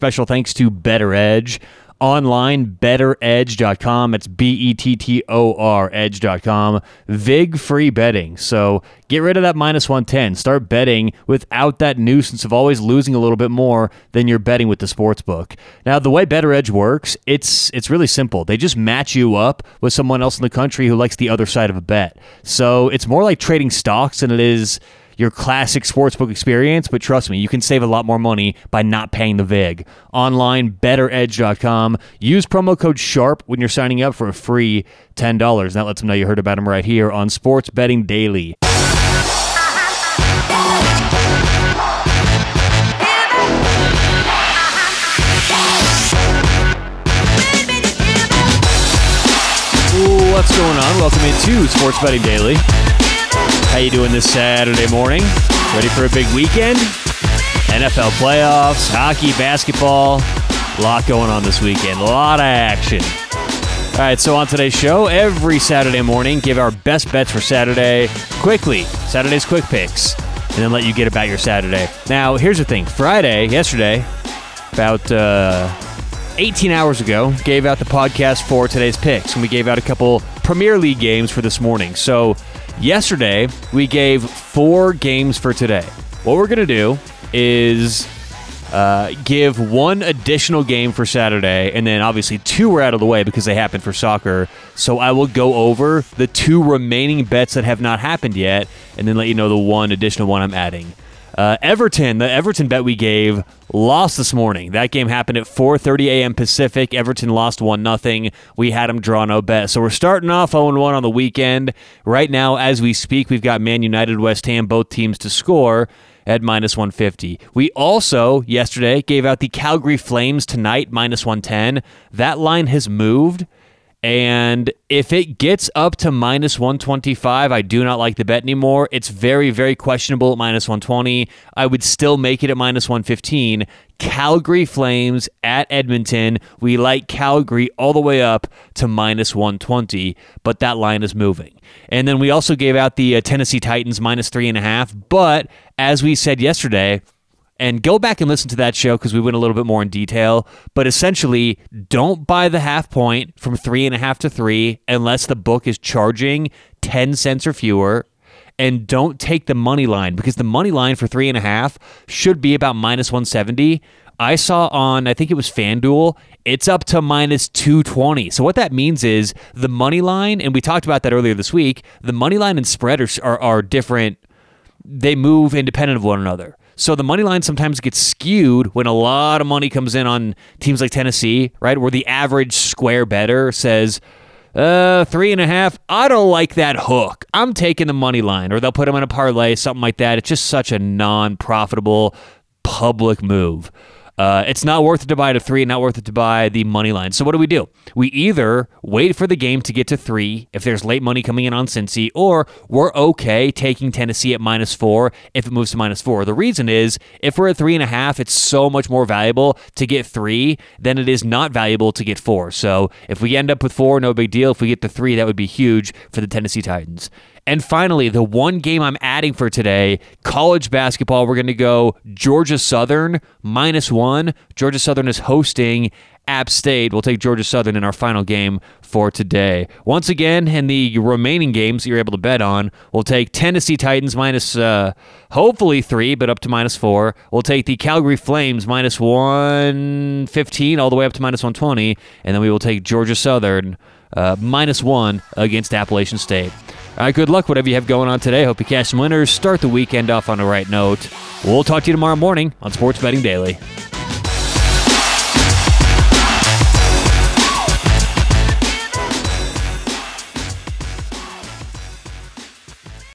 Special thanks to BettorEdge. Online, bettoredge.com. It's B E T T O R edge.com. VIG free betting. So get rid of that minus 110. Start betting without that nuisance of always losing a little bit more than you're betting with the sports book. Now, the way BettorEdge works, it's it's really simple. They just match you up with someone else in the country who likes the other side of a bet. So it's more like trading stocks than it is your classic sportsbook experience, but trust me, you can save a lot more money by not paying the VIG. Online, bettoredge.com. Use promo code SHARP when you're signing up for a free $10. That lets them know you heard about them right here on Sports Betting Daily. What's going on? Welcome into Sports Betting Daily. How you doing this Saturday morning? Ready for a big weekend? NFL playoffs, hockey, basketball. A lot going on this weekend. A lot of action. All right, so on today's show, every Saturday morning, give our best bets for Saturday quickly. Saturday's quick picks, and then let you get about your Saturday. Now, here's the thing Friday, yesterday, about uh, 18 hours ago, gave out the podcast for today's picks, and we gave out a couple Premier League games for this morning. So, yesterday, we gave four games for today. What we're going to do is uh, give one additional game for Saturday, and then obviously two were out of the way because they happened for soccer. So I will go over the two remaining bets that have not happened yet, and then let you know the one additional one I'm adding. Uh, Everton, the Everton bet we gave, lost this morning. That game happened at 4:30 a.m. Pacific. Everton lost one nothing. We had them draw no bet, so we're starting off 0-1 on the weekend. Right now, as we speak, we've got Man United, West Ham, both teams to score at minus 150. We also yesterday gave out the Calgary Flames tonight minus 110. That line has moved. And if it gets up to minus 125, I do not like the bet anymore. It's very, very questionable at minus 120. I would still make it at minus 115. Calgary Flames at Edmonton. We like Calgary all the way up to minus 120, but that line is moving. And then we also gave out the uh, Tennessee Titans minus three and a half. But as we said yesterday, and go back and listen to that show because we went a little bit more in detail. But essentially, don't buy the half point from three and a half to three unless the book is charging 10 cents or fewer. And don't take the money line because the money line for three and a half should be about minus 170. I saw on, I think it was FanDuel, it's up to minus 220. So what that means is the money line, and we talked about that earlier this week, the money line and spread are, are, are different. They move independent of one another. So the money line sometimes gets skewed when a lot of money comes in on teams like Tennessee, right? Where the average square bettor says, uh, three and a half. I don't like that hook. I'm taking the money line, or they'll put them in a parlay, something like that. It's just such a non profitable public move. Uh, it's not worth it to buy to three, not worth it to buy the money line. So what do we do? We either wait for the game to get to three if there's late money coming in on Cincy, or we're okay taking Tennessee at minus four if it moves to minus four. The reason is if we're at three and a half, it's so much more valuable to get three than it is not valuable to get four. So if we end up with four, no big deal. If we get the three, that would be huge for the Tennessee Titans. And finally, the one game I'm adding for today, college basketball, we're going to go Georgia Southern minus one. Georgia Southern is hosting App State. We'll take Georgia Southern in our final game for today. Once again, in the remaining games that you're able to bet on, we'll take Tennessee Titans minus uh, hopefully three, but up to minus four. We'll take the Calgary Flames minus 115 all the way up to minus 120. And then we will take Georgia Southern uh, minus one against Appalachian State. All right, good luck, whatever you have going on today. Hope you cash some winners. Start the weekend off on the right note. We'll talk to you tomorrow morning on Sports Betting Daily.